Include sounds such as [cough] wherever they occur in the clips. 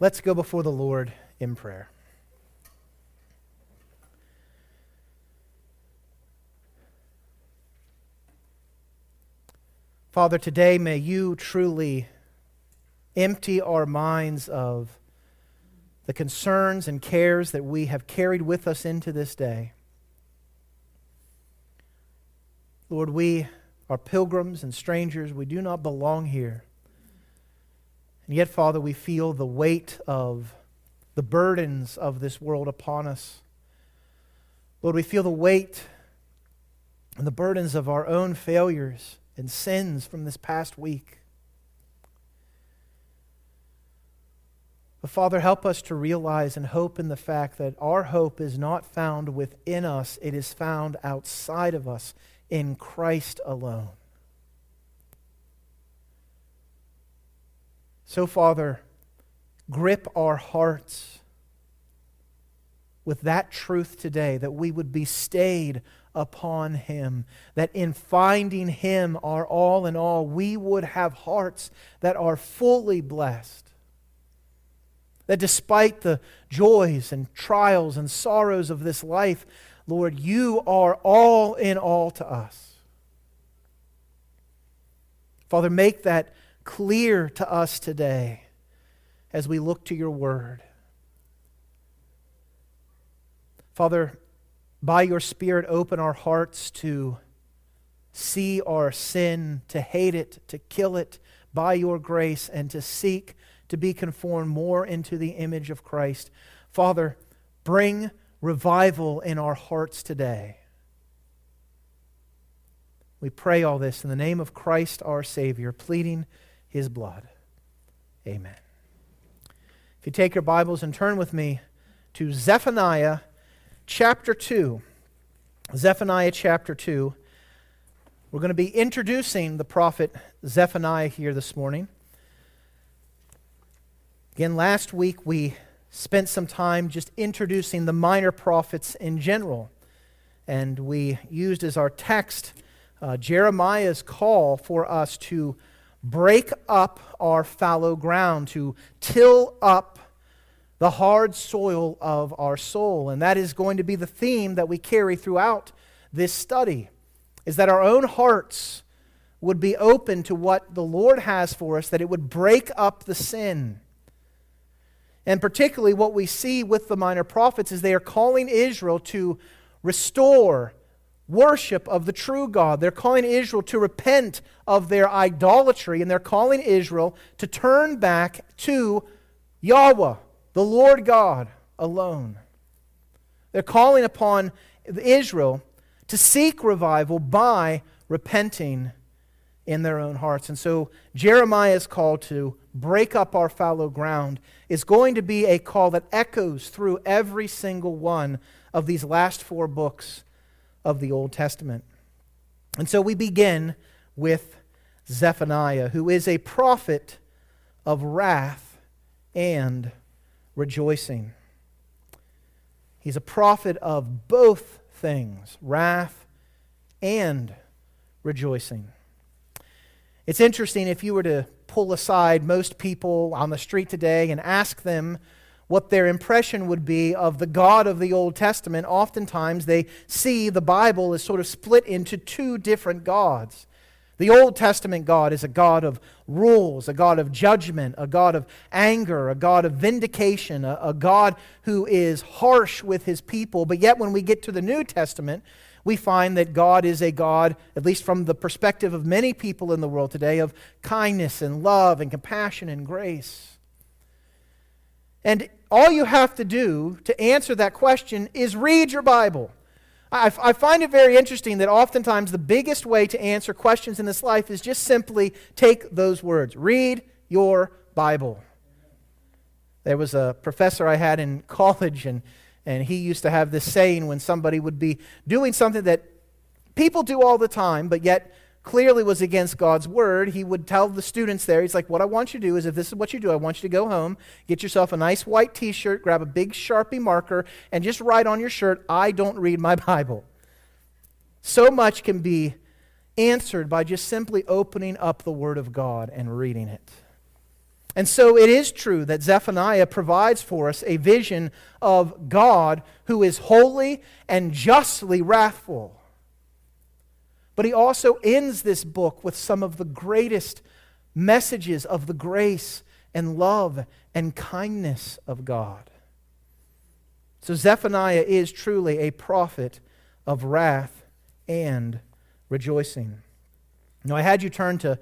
Let's go before the Lord in prayer. Father, today may you truly empty our minds of the concerns and cares that we have carried with us into this day. Lord, we are pilgrims and strangers. We do not belong here. And yet, Father, we feel the weight of the burdens of this world upon us. Lord, we feel the weight and the burdens of our own failures and sins from this past week. But Father, help us to realize and hope in the fact that our hope is not found within us, it is found outside of us in Christ alone. So, Father, grip our hearts with that truth today that we would be stayed upon Him, that in finding Him, our all in all, we would have hearts that are fully blessed. That despite the joys and trials and sorrows of this life, Lord, you are all in all to us. Father, make that clear to us today as we look to your word. Father, by your Spirit, open our hearts to see our sin, to hate it, to kill it by your grace, and to seek to be conformed more into the image of Christ. Father, bring revival in our hearts today. We pray all this in the name of Christ our Savior, pleading his blood. Amen. If you take your Bibles and turn with me to Zephaniah chapter 2. Zephaniah chapter 2. We're going to be introducing the prophet Zephaniah here this morning. Again, last week we spent some time just introducing the minor prophets in general. And we used as our text uh, Jeremiah's call for us to break up our fallow ground, to till up the hard soil of our soul. And that is going to be the theme that we carry throughout this study is that our own hearts would be open to what the Lord has for us, that it would break up the sin. And particularly what we see with the minor prophets is they are calling Israel to restore worship of the true God. They're calling Israel to repent of their idolatry, and they're calling Israel to turn back to Yahweh, the Lord God alone. They're calling upon Israel to seek revival by repenting in their own hearts. And so Jeremiah's call to break up our fallow ground is going to be a call that echoes through every single one of these last four books of the Old Testament. And so we begin with Zephaniah, who is a prophet of wrath and rejoicing. He's a prophet of both things wrath and rejoicing. It's interesting if you were to pull aside most people on the street today and ask them what their impression would be of the God of the Old Testament, oftentimes they see the Bible as sort of split into two different gods. The Old Testament God is a God of rules, a God of judgment, a God of anger, a God of vindication, a, a, God who is harsh with his people. But yet, when we get to the New Testament, we find that God is a God, at least from the perspective of many people in the world today, of kindness and love and compassion and grace. And all you have to do to answer that question is read your Bible. I, I, find it very interesting that oftentimes the biggest way to answer questions in this life is just simply take those words read your Bible. There was a professor I had in [laughs] college, and, and he used to have this saying when somebody would be doing something that people do all the time, but yet clearly was against God's word, he would tell the students there, he's like, What I want you to do is if this is what you do, I want you to go home, get yourself a nice white t shirt, grab a big Sharpie marker, and just write on your shirt, I don't read my [laughs] Bible. So much can be answered by just simply opening up the Word of God and reading it. And so it is true that Zephaniah provides for us a vision of God who is holy and justly wrathful. But he also ends this book with some of the greatest messages of the grace and love and kindness of God. So Zephaniah is truly a prophet of wrath and rejoicing. Now, I had you turn to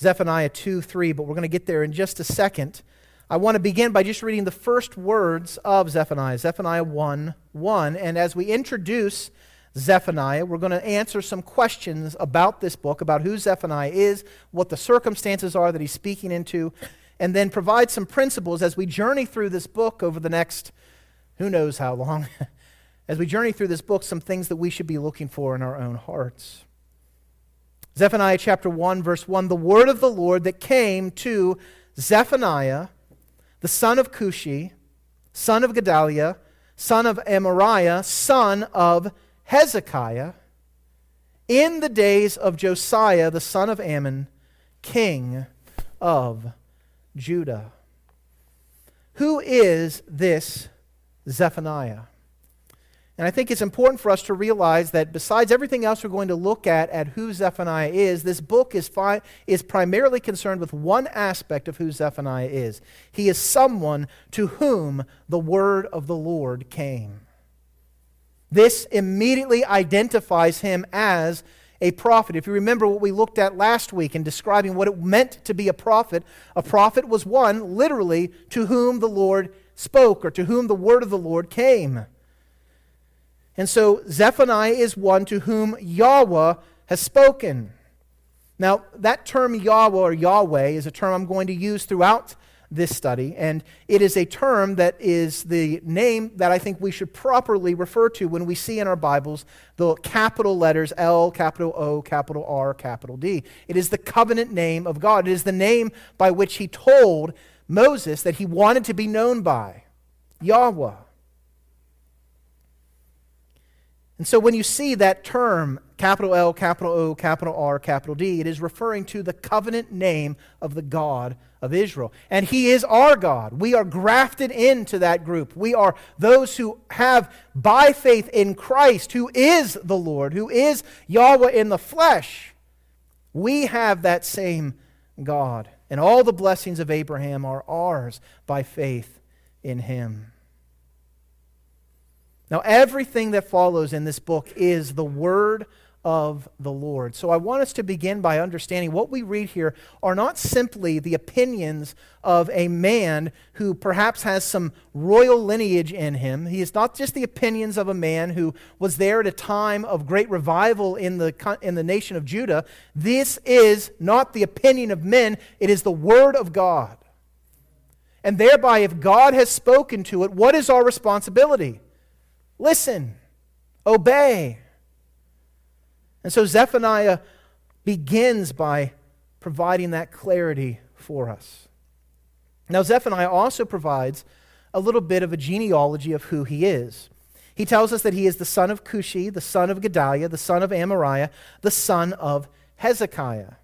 Zephaniah 2 3, but we're going to get there in just a second. I want to begin by just reading the first words of Zephaniah, Zephaniah 1 1. And as we introduce Zephaniah, we're going to answer some questions about this book, about who Zephaniah is, what the circumstances are that he's speaking into, and then provide some principles as we journey through this book over the next who knows how long. [laughs] as we journey through this book, some things that we should be looking for in our own hearts. Zephaniah chapter 1, verse 1 The word of the Lord that came to Zephaniah, the son of Cushi, son of Gedaliah, son of Amariah, son of Hezekiah, in the days of Josiah, the son of Amon, king of Judah. Who is this Zephaniah? And I think it's important for us to realize that besides everything else we're going to look at at who Zephaniah is, this book is, fi- is primarily concerned with one aspect of who Zephaniah is. He is someone to whom the word of the Lord came. This immediately identifies him as a prophet. If you remember what we looked at last week in describing what it meant to be a prophet, a prophet was one, literally, to whom the Lord spoke or to whom the word of the Lord came. And so Zephaniah is one to whom Yahweh has spoken. Now, that term Yahweh or Yahweh is a term I'm going to use throughout this study, and it is a term that is the name that I think we should properly refer to when we see in our Bibles the capital letters L, capital O, capital R, capital D. It is the covenant name of God. It is the name by which he told Moses that he wanted to be known by Yahweh. And so when you see that term, capital L, capital O, capital R, capital D, it is referring to the covenant name of the God of Israel. And He is our God. We are grafted into that group. We are those who have, by faith in Christ, who is the Lord, who is Yahweh in the flesh. We have that same God. And all the blessings of Abraham are ours by faith in Him. Now, everything that follows in this book is the word of the Lord. So I want us to begin by understanding what we read here are not simply the opinions of a man who perhaps has some royal lineage in him. He is not just the opinions of a man who was there at a time of great revival in the, in the nation of Judah. This is not the opinion of men, it is the word of God. And thereby, if God has spoken to it, what is our responsibility? Listen, obey. And so Zephaniah begins by providing that clarity for us. Now, Zephaniah also provides a little bit of a genealogy of who he is. He tells us that he is the son of Cushi, the son of Gedaliah, the son of Amariah, the son of Hezekiah.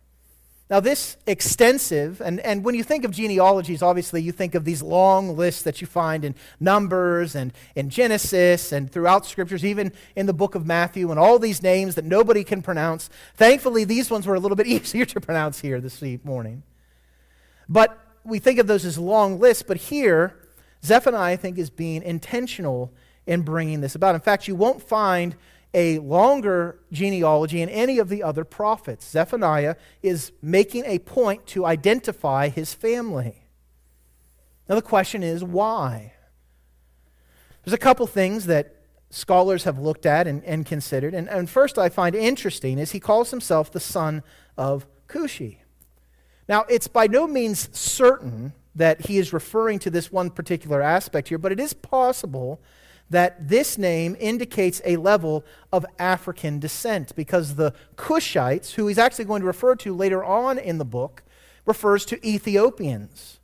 Now, this extensive, and, and when you think of genealogies, obviously you think of these long lists that you find in Numbers and in Genesis and throughout scriptures, even in the book of Matthew, and all these names that nobody can pronounce. Thankfully, these ones were a little bit [laughs] easier to pronounce here this morning. But we think of those as long lists, but here, Zephaniah, I think, is being intentional in bringing this about. In fact, you won't find a longer genealogy in any of the other prophets. Zephaniah is making a point to identify his family. Now, the question is why? There's a couple things that scholars have looked at and, and considered. And, and first, I find interesting is he calls himself the son of Cushi. Now, it's by no means certain that he is referring to this one particular aspect here, but it is possible that this name indicates a level of African descent because the Cushites, who he's actually going to refer to later on in the book, refers to Ethiopians.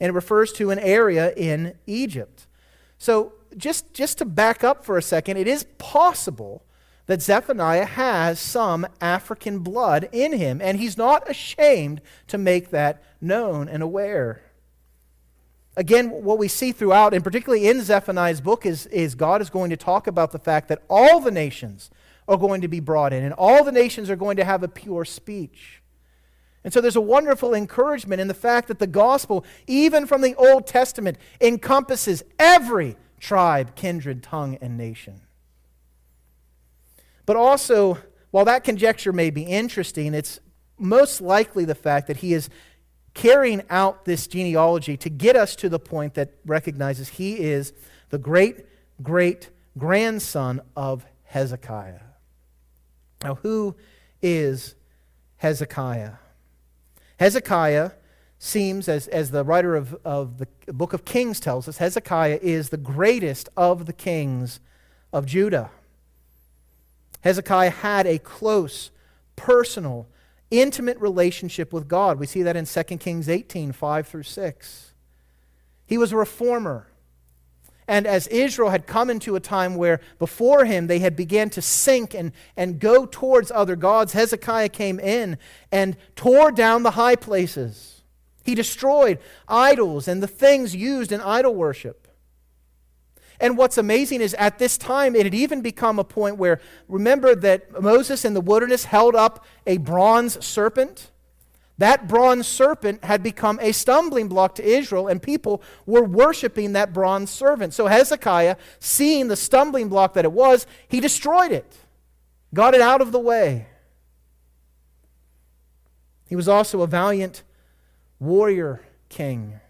And it refers to an area in Egypt. So, just, just to back up for a second, it is possible that Zephaniah has some African blood in him, and he's not ashamed to make that known and aware. Again, what we see throughout, and particularly in Zephaniah's book, is, is God is going to talk about the fact that all the nations are going to be brought in, and all the nations are going to have a pure speech. And so there's a wonderful encouragement in the fact that the gospel, even from the Old Testament, encompasses every tribe, kindred, tongue, and nation. But also, while that conjecture may be interesting, it's most likely the fact that he is carrying out this genealogy to get us to the point that recognizes he is the great great grandson of Hezekiah. Now, who is Hezekiah? Hezekiah seems, as, as the writer of, of the book of Kings tells us, Hezekiah is the greatest of the kings of Judah. Hezekiah had a close, personal, intimate relationship with God. We see that in 2 Kings 18 5 through 6. He was a reformer. And as Israel had come into a time where before him they had began to sink and, and go towards other gods, Hezekiah came in and tore down the high places. He destroyed idols and the things used in idol worship. And what's amazing is at this time, it had even become a point where, remember that Moses in the wilderness held up a bronze serpent? That bronze serpent had become a stumbling block to Israel, and people were worshiping that bronze serpent. So Hezekiah, seeing the stumbling block that it was, he destroyed it, got it out of the way. He was also a valiant warrior king.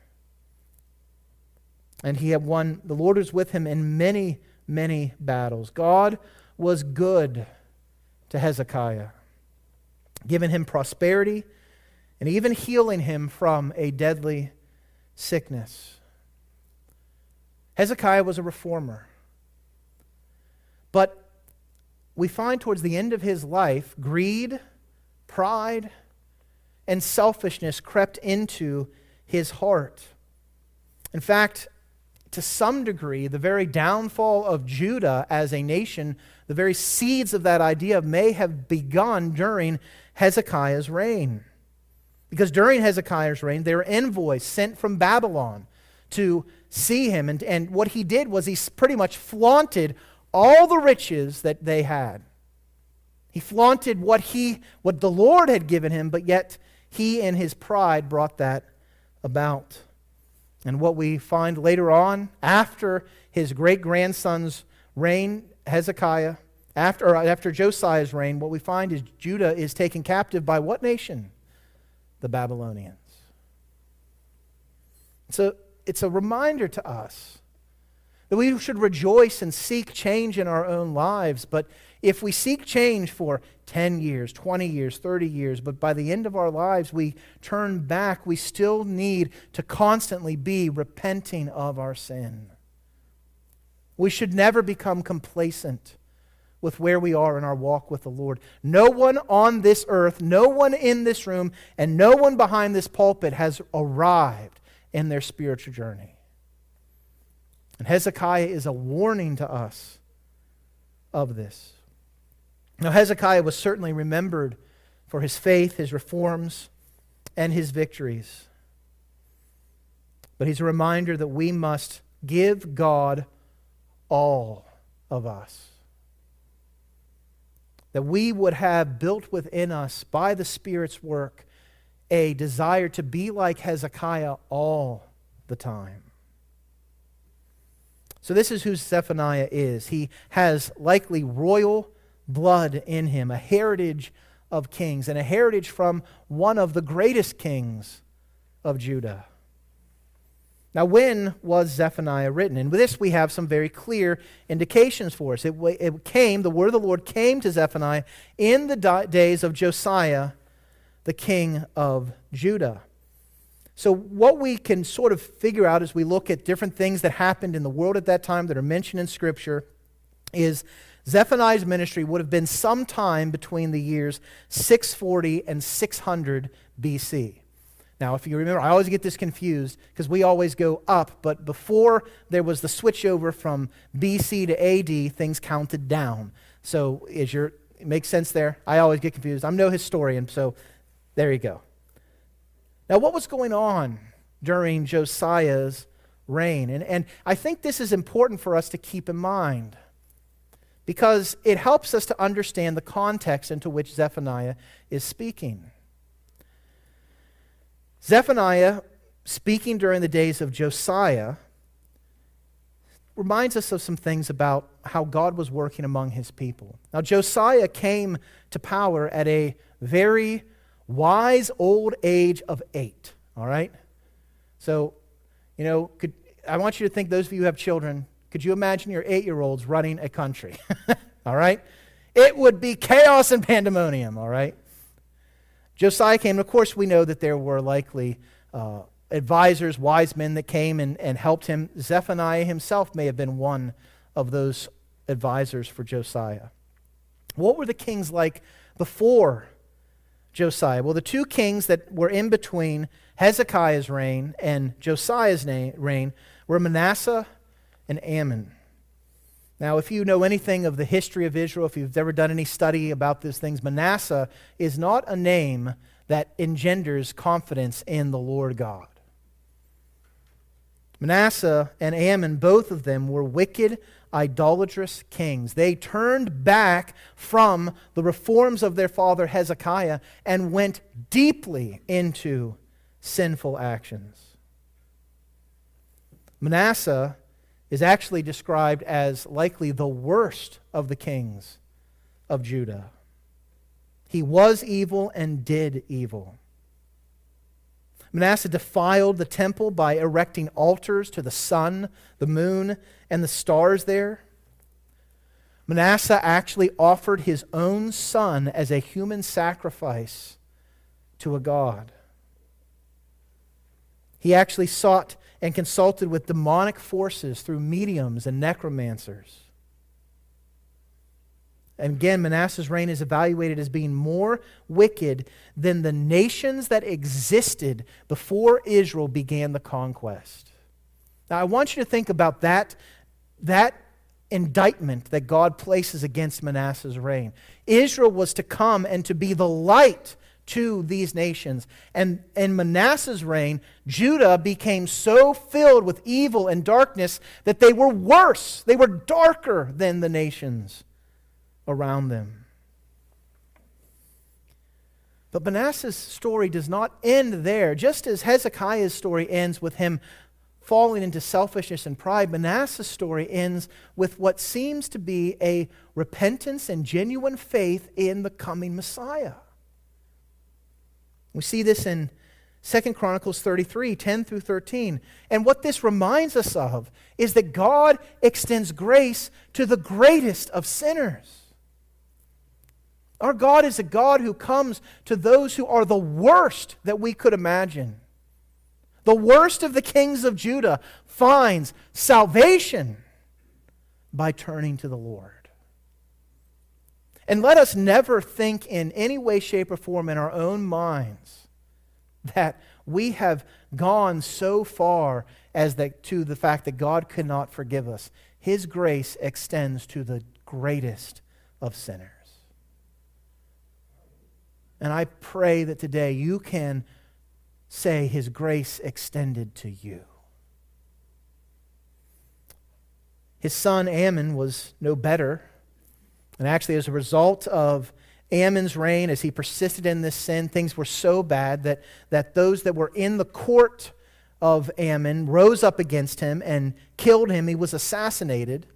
And he had won, the Lord was with him in many, many battles. God was good to Hezekiah, giving him prosperity and even healing him from a deadly sickness. Hezekiah was a reformer. But we find towards the end of his life, greed, pride, and selfishness crept into his heart. In fact, to some degree, the very downfall of Judah as a nation, the very seeds of that idea may have begun during Hezekiah's reign. Because during Hezekiah's reign, there were envoys sent from Babylon to see him. And, and what he did was he pretty much flaunted all the riches that they had. He flaunted what, he, what the Lord had given him, but yet he, in his pride, brought that about. And what we find later on, after his great grandson's reign, Hezekiah, after, after Josiah's reign, what we find is Judah is taken captive by what nation? The Babylonians. So it's a reminder to us that we should rejoice and seek change in our own lives, but if we seek change for 10 years, 20 years, 30 years, but by the end of our lives we turn back, we still need to constantly be repenting of our sin. We should never become complacent with where we are in our walk with the Lord. No one on this earth, no one in this room, and no one behind this pulpit has arrived in their spiritual journey. And Hezekiah is a warning to us of this. Now, Hezekiah was certainly remembered for his faith, his reforms, and his victories. But he's a reminder that we must give God all of us. That we would have built within us, by the Spirit's work, a desire to be like Hezekiah all the time. So, this is who Zephaniah is. He has likely royal blood in him, a heritage of kings, and a heritage from one of the greatest kings of Judah. Now, when was Zephaniah written? And with this, we have some very clear indications for us. It, it came, the word of the Lord came to Zephaniah in the days of Josiah, the king of Judah. So, what we can sort of figure out as we look at different things that happened in the world at that time that are mentioned in Scripture is Zephaniah's ministry would have been sometime between the years 640 and 600 BC. Now, if you remember, I always get this confused because we always go up, but before there was the switch over from BC to AD, things counted down. So, is your it makes sense there? I always get confused. I'm no historian, so there you go. Now, what was going on during Josiah's reign. And, and I think this is important for us to keep in mind because it helps us to understand the context into which Zephaniah is speaking. Zephaniah, speaking during the days of Josiah, reminds us of some things about how God was working among his people. Now, Josiah came to power at a very wise old age of eight, all right? So, you know, could, I want you to think, those of you who have children, could you imagine your eight year olds running a country? [laughs] all right? It would be chaos and pandemonium, all right? Josiah came, and of course, we know that there were likely uh, advisors, wise men that came and, and helped him. Zephaniah himself may have been one of those advisors for Josiah. What were the kings like before Josiah? Well, the two kings that were in between Hezekiah's reign and Josiah's reign were Manasseh and Amon. Now, if you know anything of the history of Israel, if you've ever done any study about these things, Manasseh is not a name that engenders confidence in the Lord God. Manasseh and Amon, both of them, were wicked, idolatrous kings. They turned back from the reforms of their father Hezekiah and went deeply into sinful actions. Manasseh is actually described as likely the worst of the kings of Judah. He was evil and did evil. Manasseh defiled the temple by erecting altars to the sun, the moon, and the stars there. Manasseh actually offered his own son as a human sacrifice to a god. He actually sought and consulted with demonic forces through mediums and necromancers. And again, Manasseh's reign is evaluated as being more wicked than the nations that existed before Israel began the conquest. Now, I want you to think about that, that indictment that God places against Manasseh's reign. Israel was to come and to be the light to these nations. And in Manasseh's reign, Judah became so filled with evil and darkness that they were worse, they were darker than the nations around them. But Manasseh's story does not end there. Just as Hezekiah's story ends with him falling into selfishness and pride, Manasseh's story ends with what seems to be a repentance and genuine faith in the coming Messiah. We see this in 2 Chronicles 33, 10 through 13. And what this reminds us of is that God extends grace to the greatest of sinners. Our God is a God who comes to those who are the worst that we could imagine. The worst of the kings of Judah finds salvation by turning to the Lord. And let us never think in any way, shape, or form in our own minds that we have gone so far as that, to the fact that God could not forgive us. His grace extends to the greatest of sinners. And I pray that today you can say, His grace extended to you. His son Amon was no better. And actually, as a result of Amon's reign, as he persisted in this sin, things were so bad that, that those that were in the court of Amon rose up against him and killed him. He was assassinated.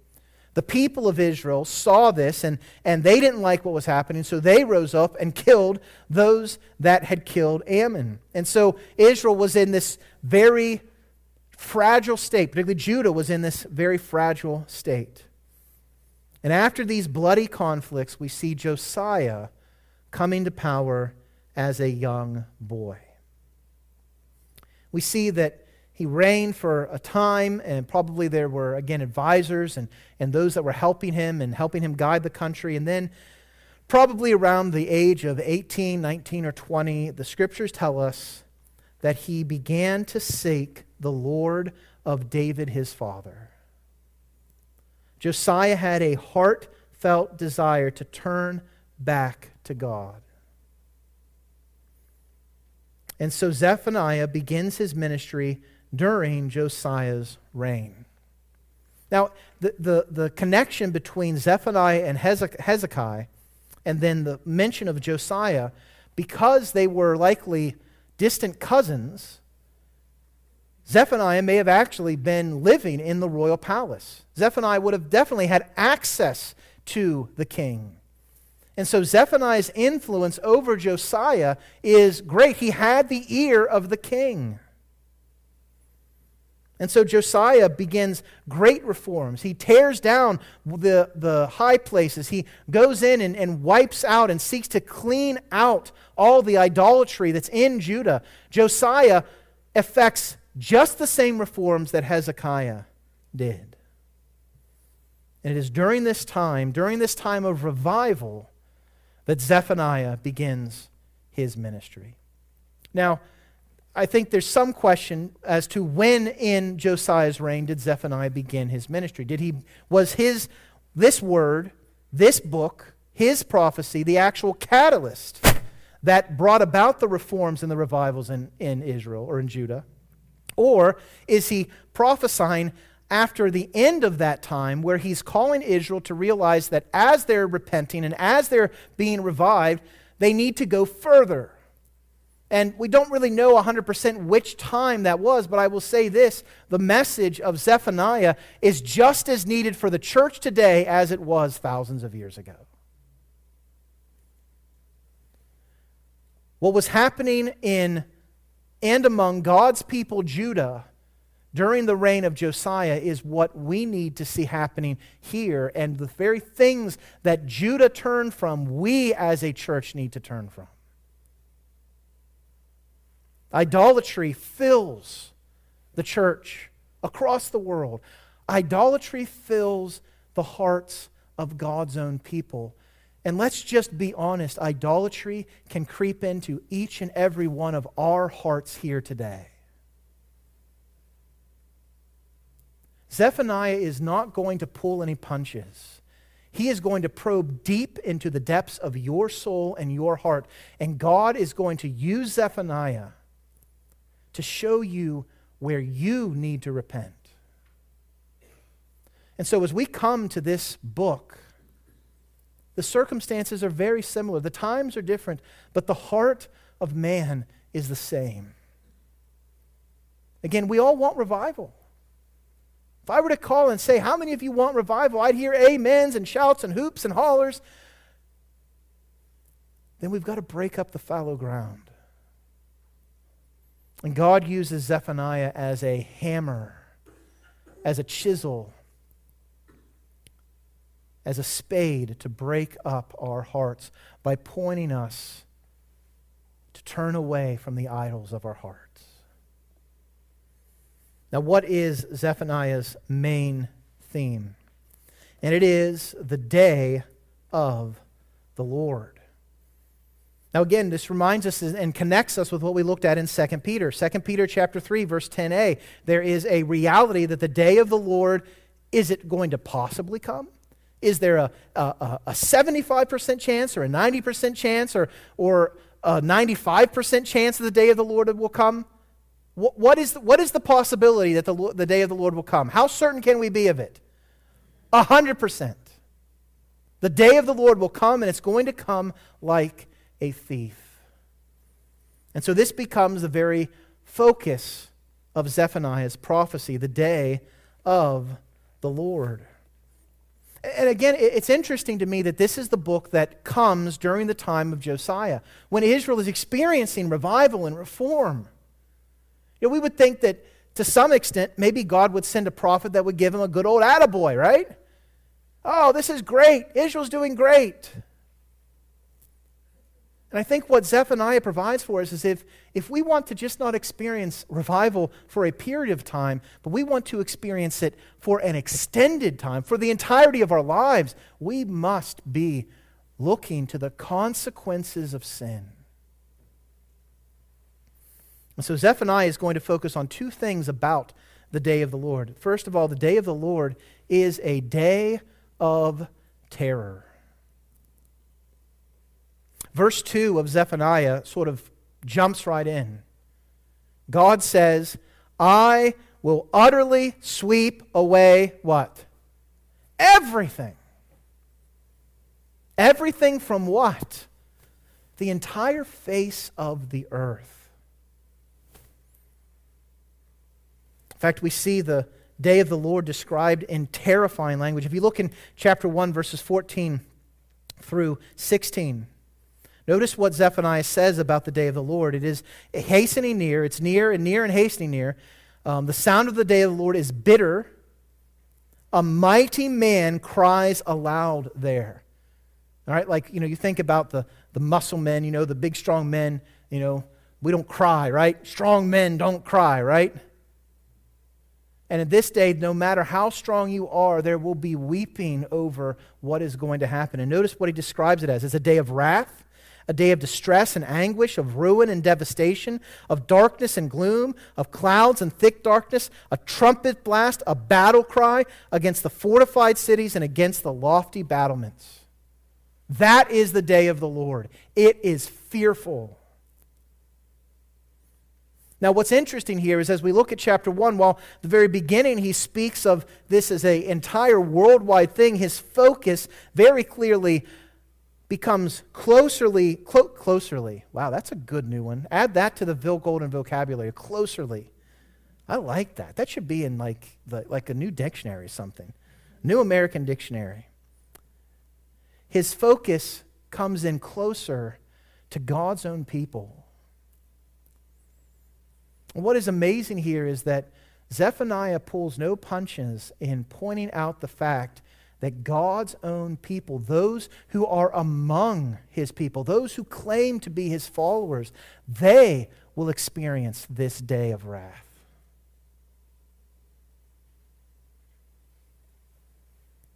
The people of Israel saw this and, and they didn't like what was happening, so they rose up and killed those that had killed Amon. And so Israel was in this very fragile state, particularly Judah was in this very fragile state. And after these bloody conflicts, we see Josiah coming to power as a young boy. We see that he reigned for a time, and probably there were, again, advisors and, and those that were helping him and helping him guide the country. And then, probably around the age of 18, 19, or 20, the scriptures tell us that he began to seek the Lord of David, his father. Josiah had a heartfelt desire to turn back to God. And so Zephaniah begins his ministry during Josiah's reign. Now, the, the, the connection between Zephaniah and Hezekiah, and then the mention of Josiah, because they were likely distant cousins, Zephaniah may have actually been living in the royal palace. Zephaniah would have definitely had access to the king. And so Zephaniah's influence over Josiah is great. He had the ear of the king. And so Josiah begins great reforms. He tears down the, the high places. He goes in and, and wipes out and seeks to clean out all the idolatry that's in Judah. Josiah effects just the same reforms that Hezekiah did. And it is during this time, during this time of revival, that Zephaniah begins his ministry. Now, I think there's some question as to when in Josiah's reign did Zephaniah begin his ministry? Did he was his this word, this book, his prophecy, the actual catalyst that brought about the reforms and the revivals in, in Israel or in Judah? Or is he prophesying after the end of that time where he's calling Israel to realize that as they're repenting and as they're being revived, they need to go further? And we don't really know 100% which time that was, but I will say this the message of Zephaniah is just as needed for the church today as it was thousands of years ago. What was happening in and among God's people, Judah, during the reign of Josiah is what we need to see happening here. And the very things that Judah turned from, we as a church need to turn from. Idolatry fills the church across the world. Idolatry fills the hearts of God's own people. And let's just be honest idolatry can creep into each and every one of our hearts here today. Zephaniah is not going to pull any punches. He is going to probe deep into the depths of your soul and your heart. And God is going to use Zephaniah to show you where you need to repent. And so, as we come to this book, the circumstances are very similar. The times are different, but the heart of man is the same. Again, we all want revival. If I were to call and say, How many of you want revival? I'd hear amens and shouts and hoops and hollers. Then we've got to break up the fallow ground. And God uses Zephaniah as a hammer, as a chisel, as a spade to break up our hearts by pointing us to turn away from the idols of our hearts. Now, what is Zephaniah's main theme? And it is the day of the Lord. Now again, this reminds us and connects us with what we looked at in 2 Peter. 2 Peter chapter 3 verse 10a. There is a reality that the day of the Lord is it going to possibly come? Is there a, a, a 75% chance or a 90% chance or, or a 95% chance that the day of the Lord will come? What, what, is, the, what is the possibility that the, the day of the Lord will come? How certain can we be of it? A hundred percent. The day of the Lord will come, and it's going to come like a thief. And so this becomes the very focus of Zephaniah's prophecy, the day of the Lord. And again, it's interesting to me that this is the book that comes during the time of Josiah, when Israel is experiencing revival and reform. You know, we would think that to some extent, maybe God would send a prophet that would give him a good old attaboy, right? Oh, this is great. Israel's doing great. And I think what Zephaniah provides for us is if, if we want to just not experience revival for a period of time, but we want to experience it for an extended time, for the entirety of our lives, we must be looking to the consequences of sin. And so Zephaniah is going to focus on two things about the day of the Lord. First of all, the day of the Lord is a day of terror. Verse 2 of Zephaniah sort of jumps right in. God says, I will utterly sweep away what? Everything. Everything from what? The entire face of the earth. In fact, we see the day of the Lord described in terrifying language. If you look in chapter 1, verses 14 through 16, notice what Zephaniah says about the day of the Lord. It is hastening near, it's near and near and hastening near. Um, the sound of the day of the Lord is bitter. A mighty man cries aloud there. All right, like, you know, you think about the, the muscle men, you know, the big, strong men, you know, we don't cry, right? Strong men don't cry, right? And in this day, no matter how strong you are, there will be weeping over what is going to happen. And notice what he describes it as it's a day of wrath, a day of distress and anguish, of ruin and devastation, of darkness and gloom, of clouds and thick darkness, a trumpet blast, a battle cry against the fortified cities and against the lofty battlements. That is the day of the Lord. It is fearful. Now, what's interesting here is as we look at chapter 1, while the very beginning he speaks of this as an entire worldwide thing, his focus very clearly becomes closerly, clo- closerly. Wow, that's a good new one. Add that to the Phil Golden vocabulary, closerly. I like that. That should be in like, the, like a new dictionary or something. New American Dictionary. His focus comes in closer to God's own people. What is amazing here is that Zephaniah pulls no punches in pointing out the fact that God's own people, those who are among his people, those who claim to be his followers, they will experience this day of wrath.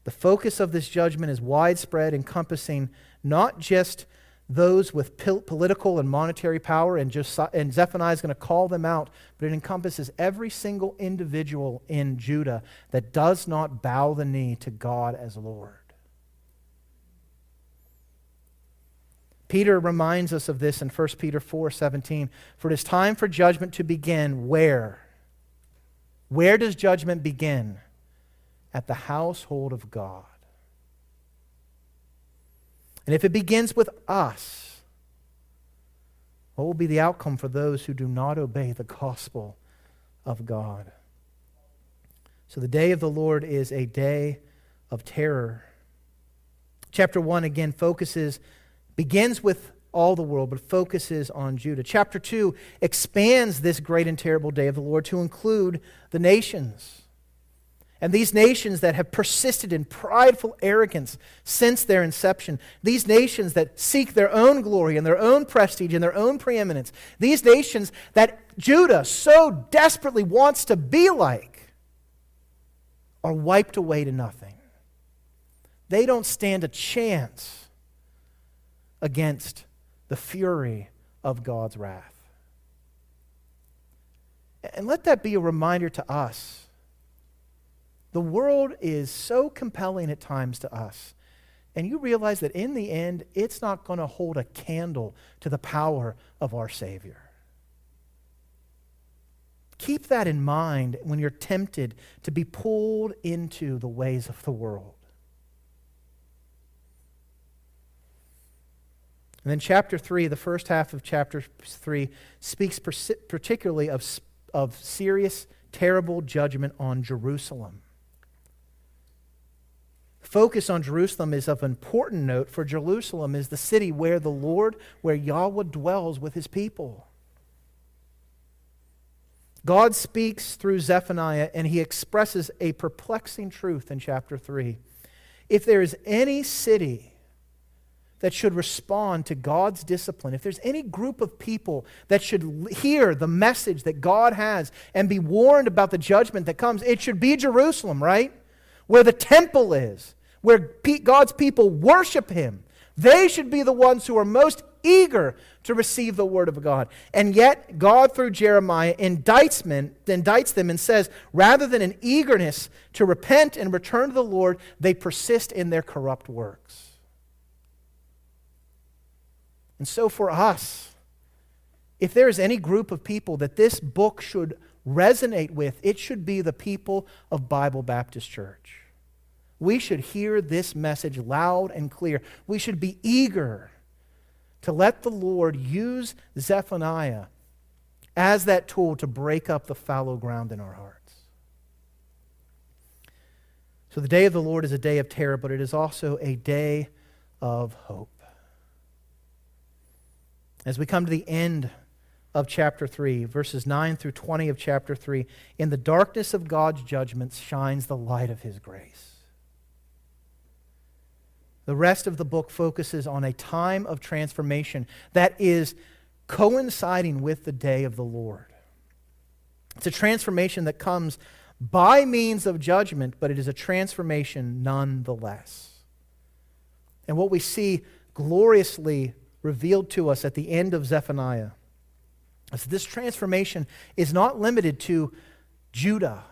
The focus of this judgment is widespread, encompassing not just those with political and monetary power, and, just, and Zephaniah is going to call them out, but it encompasses every single individual in Judah that does not bow the knee to God as Lord. Peter reminds us of this in 1 Peter 4 17. For it is time for judgment to begin. Where? Where does judgment begin? At the household of God. And if it begins with us, what will be the outcome for those who do not obey the gospel of God? So the day of the Lord is a day of terror. Chapter 1 again focuses, begins with all the world, but focuses on Judah. Chapter 2 expands this great and terrible day of the Lord to include the nations. And these nations that have persisted in prideful arrogance since their inception, these nations that seek their own glory and their own prestige and their own preeminence, these nations that Judah so desperately wants to be like, are wiped away to nothing. They don't stand a chance against the fury of God's wrath. And let that be a reminder to us the world is so compelling at times to us. And you realize that in the end, it's not going to hold a candle to the power of our Savior. Keep that in mind when you're tempted to be pulled into the ways of the world. And then, chapter 3, the first half of chapter 3, speaks particularly of, of serious, terrible judgment on Jerusalem focus on Jerusalem is of important note, for Jerusalem is the city where the Lord, where Yahweh dwells with his people. God speaks through Zephaniah and he expresses a perplexing truth in chapter 3. If there is any city that should respond to God's discipline, if there's any group of people that should hear the message that God has and be warned about the judgment that comes, it should be Jerusalem, right? Where the temple is, where God's people worship Him. They should be the ones who are most eager to receive the word of God. And yet, God, through Jeremiah, indicts, men, indicts them and says, rather than an eagerness to repent and return to the Lord, they persist in their corrupt works. And so, for us, if there is any group of people that this book should resonate with, it should be the people of Bible Baptist Church. We should hear this message loud and clear. We should be eager to let the Lord use Zephaniah as that tool to break up the fallow ground in our hearts. So the day of the Lord is a day of terror, but it is also a day of hope. As we come to the end of chapter 3, verses 9 through 20 of chapter 3, in the darkness of God's judgments shines the light of his grace. The rest of the book focuses on a time of transformation that is coinciding with the day of the Lord. It's a transformation that comes by means of judgment, but it is a transformation nonetheless. And what we see gloriously revealed to us at the end of Zephaniah is this transformation is not limited to Judah,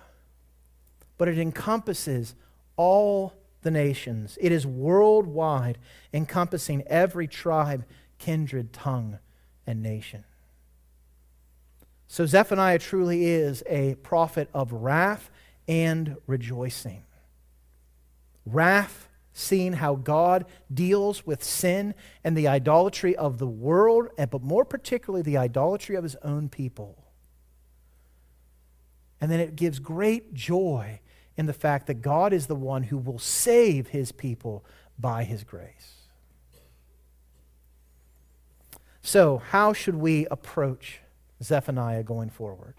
but it encompasses all the nations. It is worldwide, encompassing every tribe, kindred, tongue, and nation. So Zephaniah truly is a prophet of wrath and rejoicing. Wrath, seeing how God deals with sin and the idolatry of the world, but more particularly the idolatry of his own people. And then it gives great joy in the fact that God is the one who will save his people by his grace. So, how should we approach Zephaniah going forward.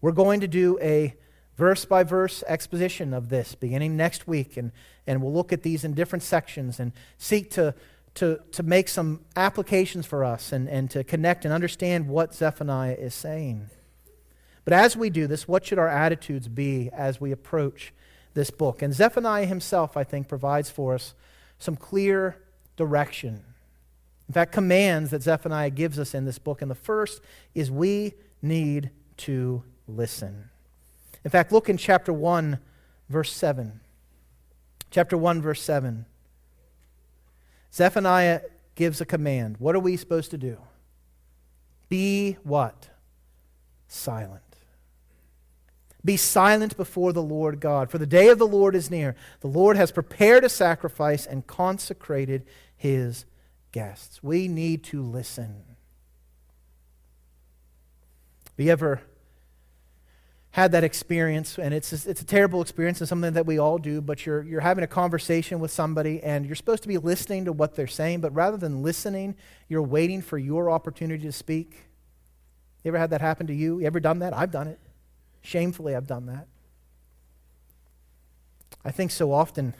We're going to do a verse by verse exposition of this beginning next week, and, and we'll look at these in different sections and seek to, to, to make some applications for us and, and to connect and understand what Zephaniah is saying. But as we do this, what should our attitudes be as we approach this book? And Zephaniah himself, I think, provides for us some clear direction in fact, commands that Zephaniah gives us in this book. And the first is we need to listen. In fact, look in chapter 1, verse 7. Chapter 1, verse 7. Zephaniah gives a command. What are we supposed to do? Be what? Silent. Be silent before the Lord God, for the day of the Lord is near. The Lord has prepared a sacrifice and consecrated his guests. We need to listen. Have you ever had that experience? And it's, it's a terrible experience and something that we all do, but you're, you're having a conversation with somebody and you're supposed to be listening to what they're saying, but rather than listening, you're waiting for your opportunity to speak. You ever had that happen to you? You ever done that? I've done it. Shamefully, I've done that. I think so often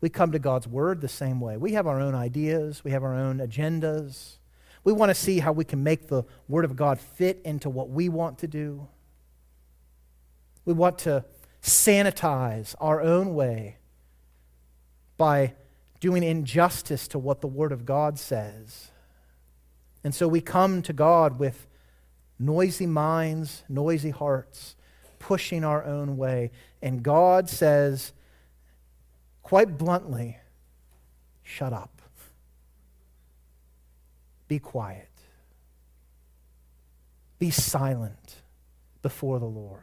we come to God's Word the same way. We have our own ideas, we have our own agendas. We want to see how we can make the Word of God fit into what we want to do. We want to sanitize our own way by doing injustice to what the Word of God says. And so we come to God with noisy minds, noisy hearts, pushing our own way. And God says, quite bluntly, shut up. Be quiet. Be silent before the Lord.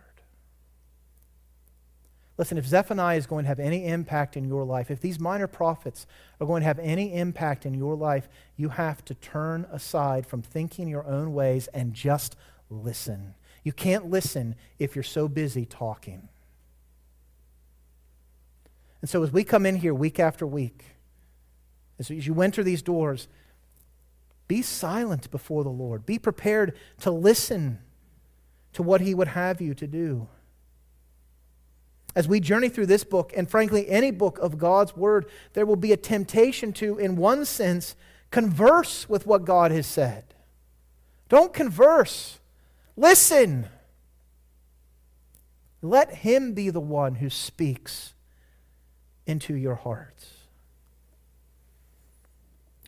Listen, if Zephaniah is going to have any impact in your life, if these minor prophets are going to have any impact in your life, you have to turn aside from thinking your own ways and just listen. You can't listen if you're so busy talking. And so as we come in here week after week, as you enter these doors, be silent before the Lord. Be prepared to listen to what He would have you to do. As we journey through this book, and frankly, any book of God's Word, there will be a temptation to, in one sense, converse with what God has said. Don't converse, listen. Let Him be the one who speaks into your hearts.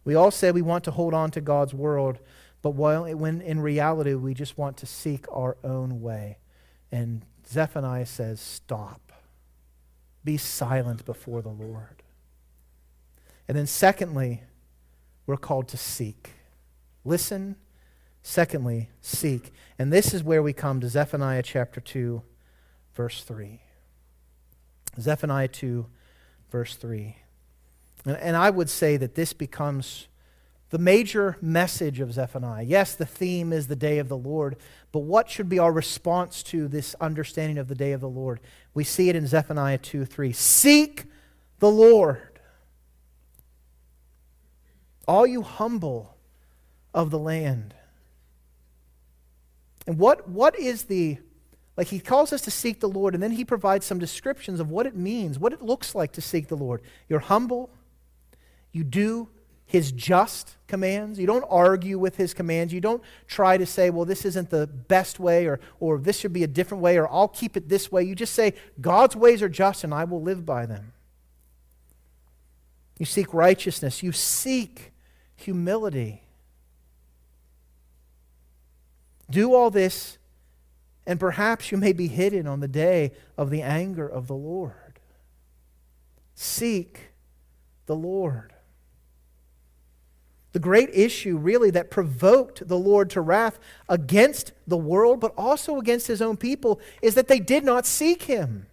We all say we want to hold on to God's world, but when in reality we just want to seek our own way. And Zephaniah says, Stop. Be silent before the Lord. And then, secondly, we're called to seek. Listen, Secondly, seek. And this is where we come to Zephaniah chapter 2, verse 3. Zephaniah 2, verse 3. And, and I would say that this becomes the major message of Zephaniah. Yes, the theme is the day of the Lord, but what should be our response to this understanding of the day of the Lord? We see it in Zephaniah 2 3. Seek the Lord, all you humble of the land. And what, what is the, like he calls us to seek the Lord, and then he provides some descriptions of what it means, what it looks like to seek the Lord. You're humble, you do his just commands. You don't argue with his commands. You don't try to say, well, this isn't the best way, or, or this should be a different way, or I'll keep it this way. You just say, God's ways are just, and I will live by them. You seek righteousness. You seek humility. Do all this, and perhaps you may be hidden on the day of the anger of the Lord. Seek the Lord. The great issue, really, that provoked the Lord to wrath against the world, but also against his own people, is that they did not seek him.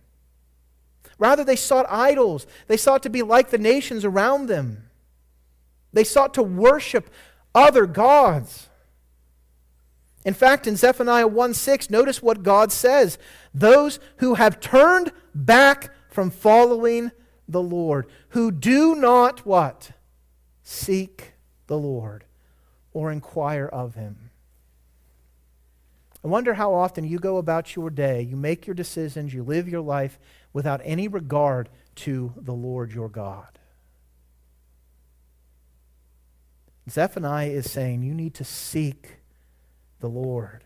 Rather, they sought idols. They sought to be like the nations around them. They sought to worship other gods. In fact, in Zephaniah 1 6, notice what God says those who have turned back from following the Lord, who do not what? Seek the Lord or inquire of him. I wonder how often you go about your day, you make your decisions, you live your life without any regard to the Lord your God. Zephaniah is saying you need to seek the Lord.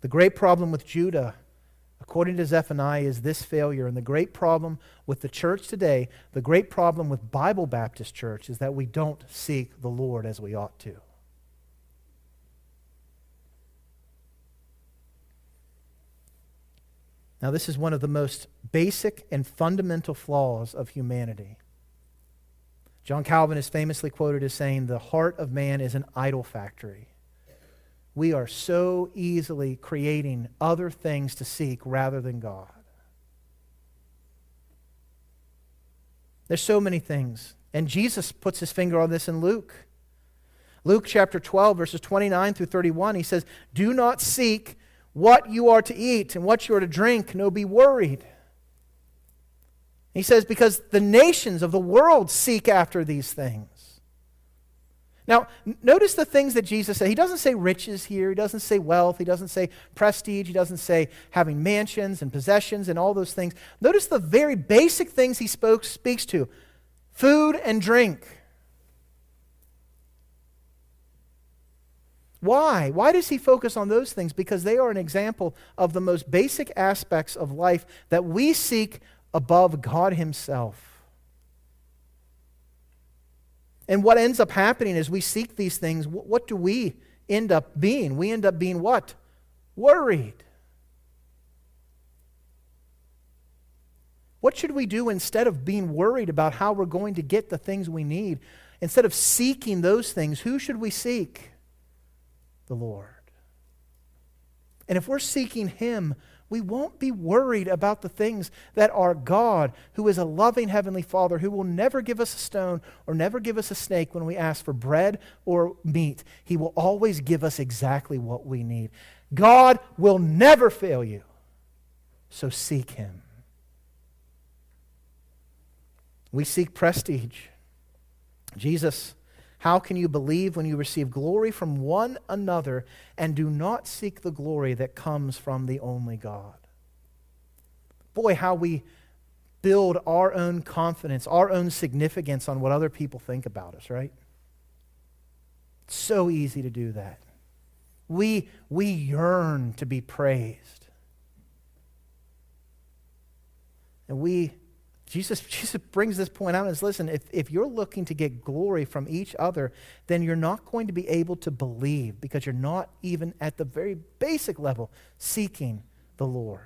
The great problem with Judah, according to Zephaniah, is this failure. And the great problem with the church today, the great problem with Bible Baptist Church, is that we don't seek the Lord as we ought to. Now, this is one of the most basic and fundamental flaws of humanity. John Calvin is famously quoted as saying, The heart of man is an idol factory we are so easily creating other things to seek rather than God. There's so many things. And Jesus puts his finger on this in Luke. Luke chapter 12, verses 29 through 31, he says, Do not seek what you are to eat and what you are to drink, no, be worried. He says, Because the nations of the world seek after these things. Now, notice the things that Jesus said. He doesn't say riches here. He doesn't say wealth. He doesn't say prestige. He doesn't say having mansions and possessions and all those things. Notice the very basic things he spoke, speaks to food and drink. Why? Why does he focus on those things? Because they are an example of the most basic aspects of life that we seek above God Himself. And what ends up happening is we seek these things. What do we end up being? We end up being what? Worried. What should we do instead of being worried about how we're going to get the things we need? Instead of seeking those things, who should we seek? The Lord. And if we're seeking Him, we won't be worried about the things that our God, who is a loving Heavenly Father, who will never give us a stone or never give us a snake when we ask for bread or meat. He will always give us exactly what we need. God will never fail you. So seek Him. We seek prestige. Jesus how can you believe when you receive glory from one another and do not seek the glory that comes from the only God? Boy, how we build our own confidence, our own significance on what other people think about us, right? It's so easy to do that. We, we yearn to be praised. And we Jesus, [laughs] Jesus brings this point out and says, listen, if, if you're looking to get glory from each other, then you're not going to be able to believe because you're not even at the very basic level seeking the Lord.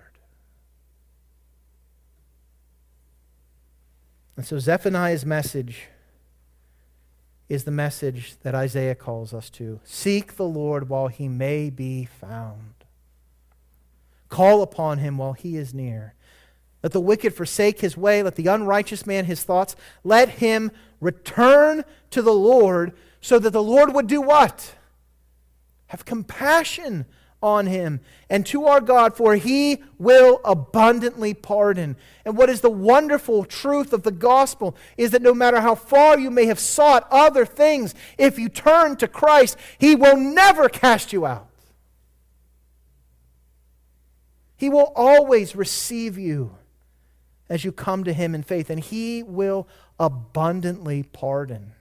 And so Zephaniah's message is the message that Isaiah calls us to. Seek the Lord while he may be found. Call upon him while he is near. Let the wicked forsake his way, let the unrighteous man his thoughts. Let him return to the Lord so that the Lord would do what? Have compassion on him and to our God, for he will abundantly pardon. And what is the wonderful truth of the gospel is that no matter how far you may have sought other things, if you turn to Christ, he will never cast you out. He will always receive you as you come to him in faith, and he will abundantly pardon.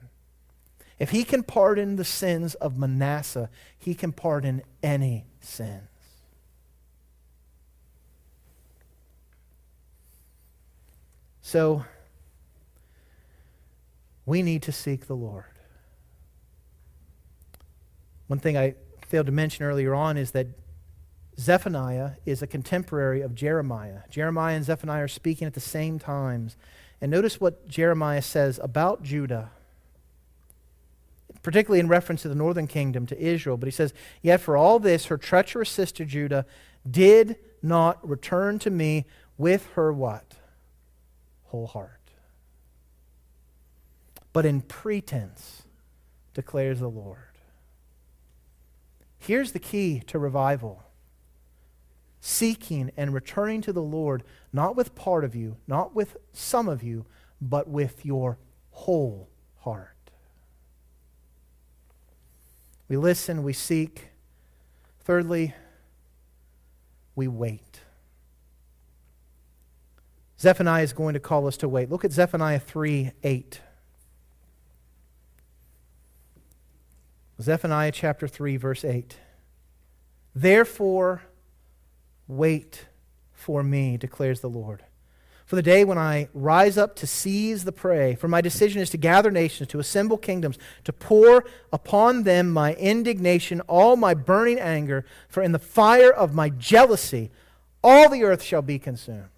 If he can pardon the sins of Manasseh, he can pardon any sins. So, we need to seek the Lord. One thing I failed to mention earlier on is that Zephaniah is a contemporary of Jeremiah. Jeremiah and Zephaniah are speaking at the same times. And notice what Jeremiah says about Judah particularly in reference to the northern kingdom, to Israel. But he says, Yet for all this, her treacherous sister Judah did not return to me with her what? Whole heart. But in pretense, declares the Lord. Here's the key to revival seeking and returning to the Lord, not with part of you, not with some of you, but with your whole heart. We listen, we seek. Thirdly, we wait. Zephaniah is going to call us to wait. Look at Zephaniah 3 8. Zephaniah chapter 3, verse 8. Therefore, wait for me, declares the Lord for the day when I rise up to seize the prey. For my decision is to gather nations, to assemble kingdoms, to pour upon them my indignation, all my burning anger. For in the fire of my jealousy, all the earth shall be consumed.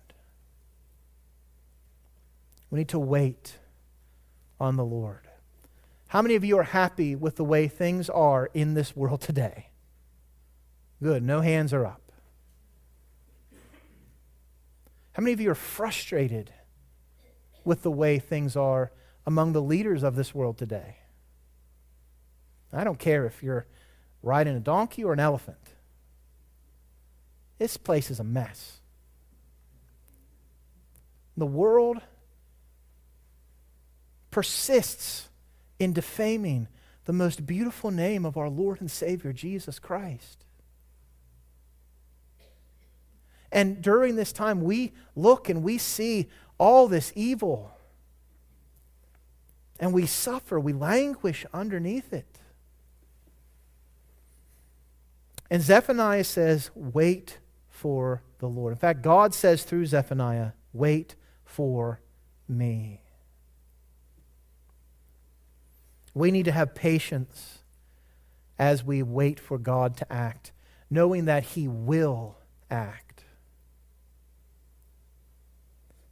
We need to wait on the Lord. How many of you are happy with the way things are in this world today? Good. No hands are up. How many of you are frustrated with the way things are among the leaders of this world today? I don't care if you're riding a donkey or an elephant. This place is a mess. The world persists in defaming the most beautiful name of our Lord and Savior, Jesus Christ. And during this time, we look and we see all this evil. And we suffer, we languish underneath it. And Zephaniah says, Wait for the Lord. In fact, God says through Zephaniah, Wait for me. We need to have patience as we wait for God to act, knowing that He will act.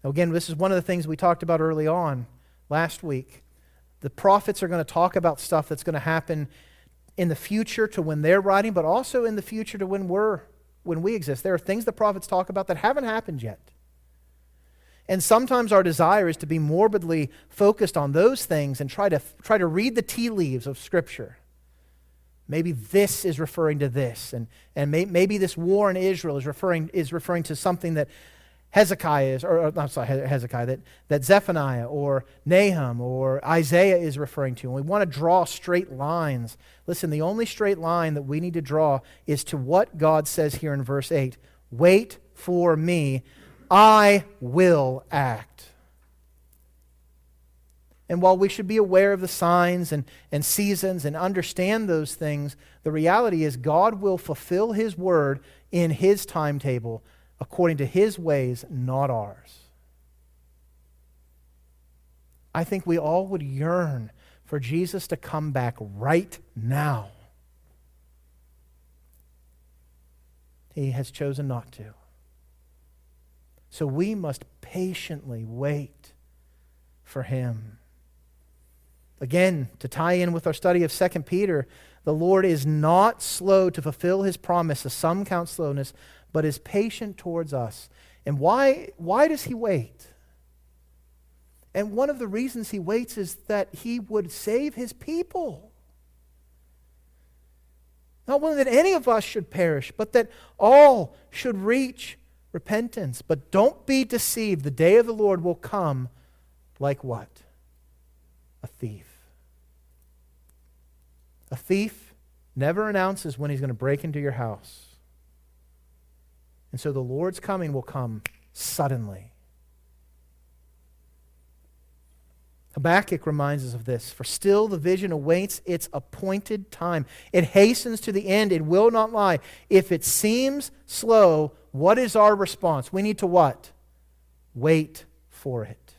Now, again, this is one of the things we talked about early on last week. The prophets are going to talk about stuff that's going to happen in the future to when they're writing, but also in the future to when we're when we exist. There are things the prophets talk about that haven't happened yet. And sometimes our desire is to be morbidly focused on those things and try to try to read the tea leaves of Scripture. Maybe this is referring to this, and, and may, maybe this war in Israel is referring, is referring to something that, Hezekiah is, or, or I'm sorry, Hezekiah, that, that Zephaniah or Nahum or Isaiah is referring to. And we want to draw straight lines. Listen, the only straight line that we need to draw is to what God says here in verse 8 Wait for me, I will act. And while we should be aware of the signs and, and seasons and understand those things, the reality is God will fulfill His word in His timetable according to his ways, not ours. I think we all would yearn for Jesus to come back right now. He has chosen not to. So we must patiently wait for him. Again, to tie in with our study of 2 Peter, the Lord is not slow to fulfill his promise, as some count slowness, but is patient towards us. And why, why does he wait? And one of the reasons he waits is that he would save his people. Not one that any of us should perish, but that all should reach repentance. But don't be deceived. The day of the Lord will come like what? A thief. A thief never announces when he's going to break into your house. And so the Lord's coming will come suddenly. Habakkuk reminds us of this. For still the vision awaits its appointed time. It hastens to the end. It will not lie. If it seems slow, what is our response? We need to what? Wait for it.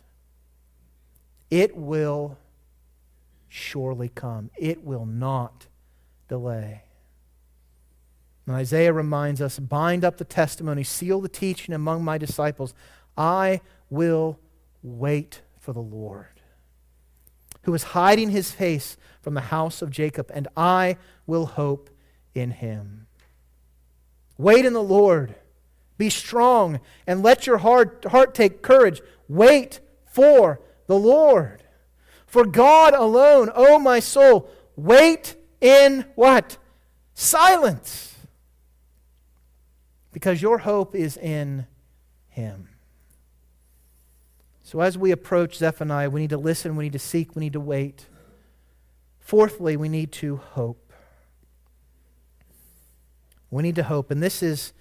It will surely come, it will not delay. And Isaiah reminds us bind up the testimony, seal the teaching among my disciples. I will wait for the Lord who is hiding his face from the house of Jacob, and I will hope in him. Wait in the Lord. Be strong and let your heart, heart take courage. Wait for the Lord. For God alone, O my soul, wait in what? Silence. Because your hope is in him. So, as we approach Zephaniah, we need to listen, we need to seek, we need to wait. Fourthly, we need to hope. We need to hope. And this is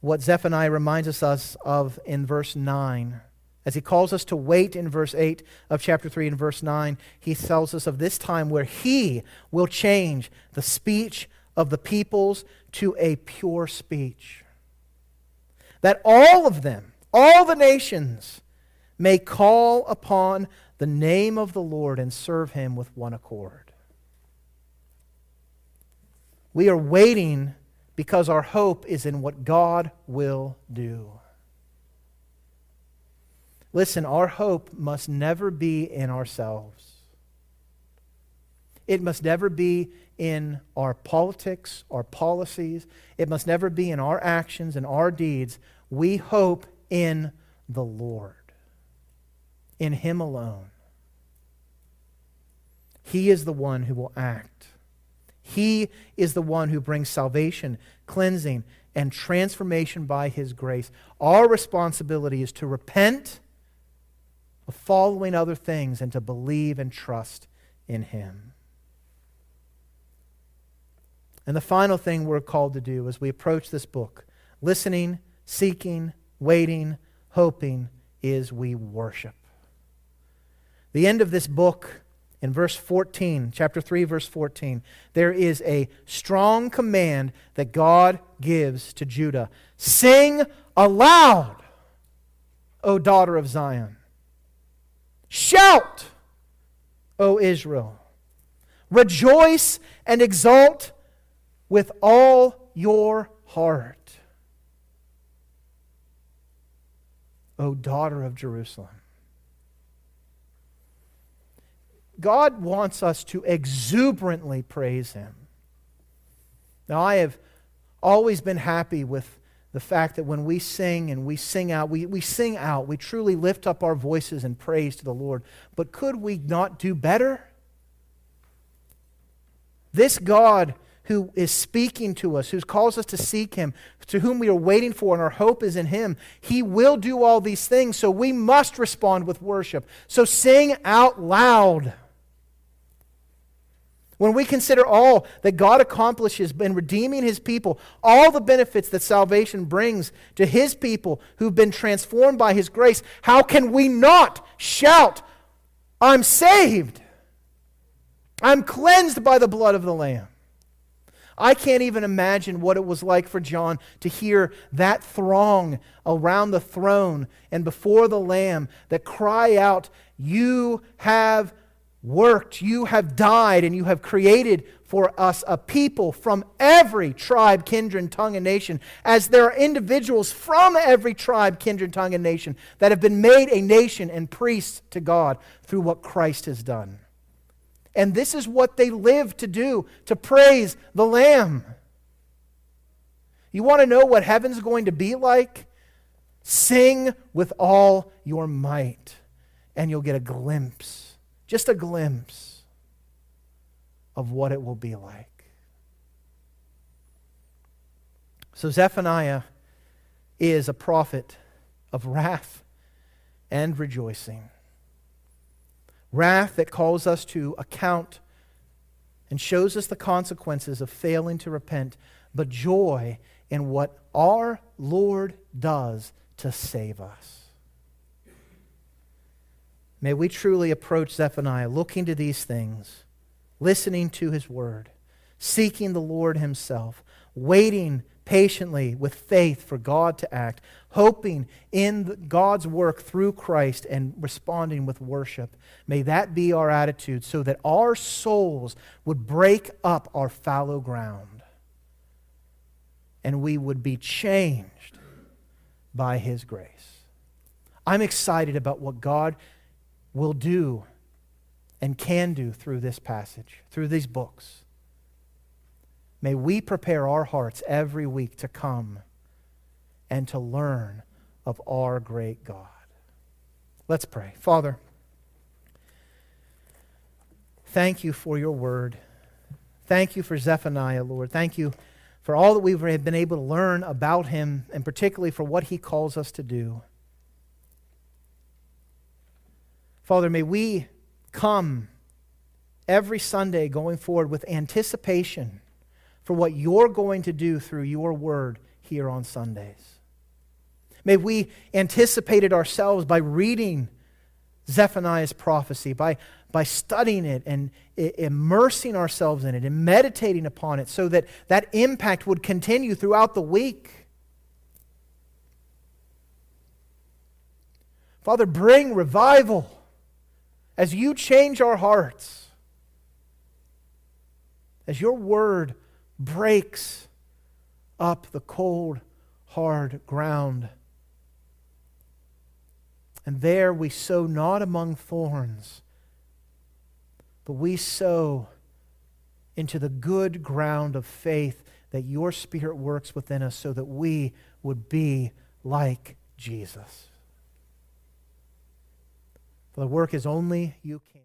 what Zephaniah reminds us of in verse 9. As he calls us to wait in verse 8 of chapter 3 and verse 9, he tells us of this time where he will change the speech of the peoples to a pure speech. That all of them, all the nations, may call upon the name of the Lord and serve him with one accord. We are waiting because our hope is in what God will do. Listen, our hope must never be in ourselves. It must never be in our politics, our policies. It must never be in our actions and our deeds. We hope in the Lord in Him alone. He is the one who will act. He is the one who brings salvation, cleansing, and transformation by His grace. Our responsibility is to repent of following other things and to believe and trust in Him. And the final thing we're called to do as we approach this book, listening, seeking, waiting, hoping, is we worship. The end of this book, in verse 14, chapter 3, verse 14, there is a strong command that God gives to Judah Sing aloud, O daughter of Zion. Shout, O Israel. Rejoice and exult with all your heart, O daughter of Jerusalem. God wants us to exuberantly praise Him. Now, I have always been happy with the fact that when we sing and we sing out, we, we sing out, we truly lift up our voices in praise to the Lord. But could we not do better? This God who is speaking to us, who calls us to seek him, to whom we are waiting for, and our hope is in him, he will do all these things, so we must respond with worship. So sing out loud. When we consider all that God accomplishes in redeeming his people, all the benefits that salvation brings to his people who've been transformed by his grace, how can we not shout, I'm saved? I'm cleansed by the blood of the Lamb. I can't even imagine what it was like for John to hear that throng around the throne and before the Lamb that cry out, You have worked, you have died, and you have created for us a people from every tribe, kindred, tongue, and nation, as there are individuals from every tribe, kindred, tongue, and nation that have been made a nation and priests to God through what Christ has done. And this is what they live to do to praise the Lamb. You want to know what heaven's going to be like? Sing with all your might, and you'll get a glimpse, just a glimpse of what it will be like. So, Zephaniah is a prophet of wrath and rejoicing. Wrath that calls us to account and shows us the consequences of failing to repent, but joy in what our Lord does to save us. May we truly approach Zephaniah looking to these things, listening to his word, seeking the Lord himself, waiting patiently with faith for God to act, hoping in God's work through Christ and responding with worship. May that be our attitude so that our souls would break up our fallow ground and we would be changed by His grace. I'm excited about what God will do and can do through this passage, through these books. May we prepare our hearts every week to come and to learn of our great God. Let's pray. Father, thank you for your word. Thank you for Zephaniah, Lord. Thank you for all that we've been able to learn about him, and particularly for what he calls us to do. Father, may we come every Sunday going forward with anticipation for what you're going to do through your word here on Sundays. May we anticipate it ourselves by reading Zephaniah's prophecy, by, by studying it and immersing ourselves in it and meditating upon it so that that impact would continue throughout the week. Father, bring revival as you change our hearts, as your word breaks up the cold, hard ground and there we sow not among thorns, but we sow into the good ground of faith that your Spirit works within us so that we would be like Jesus. For the work is only you can.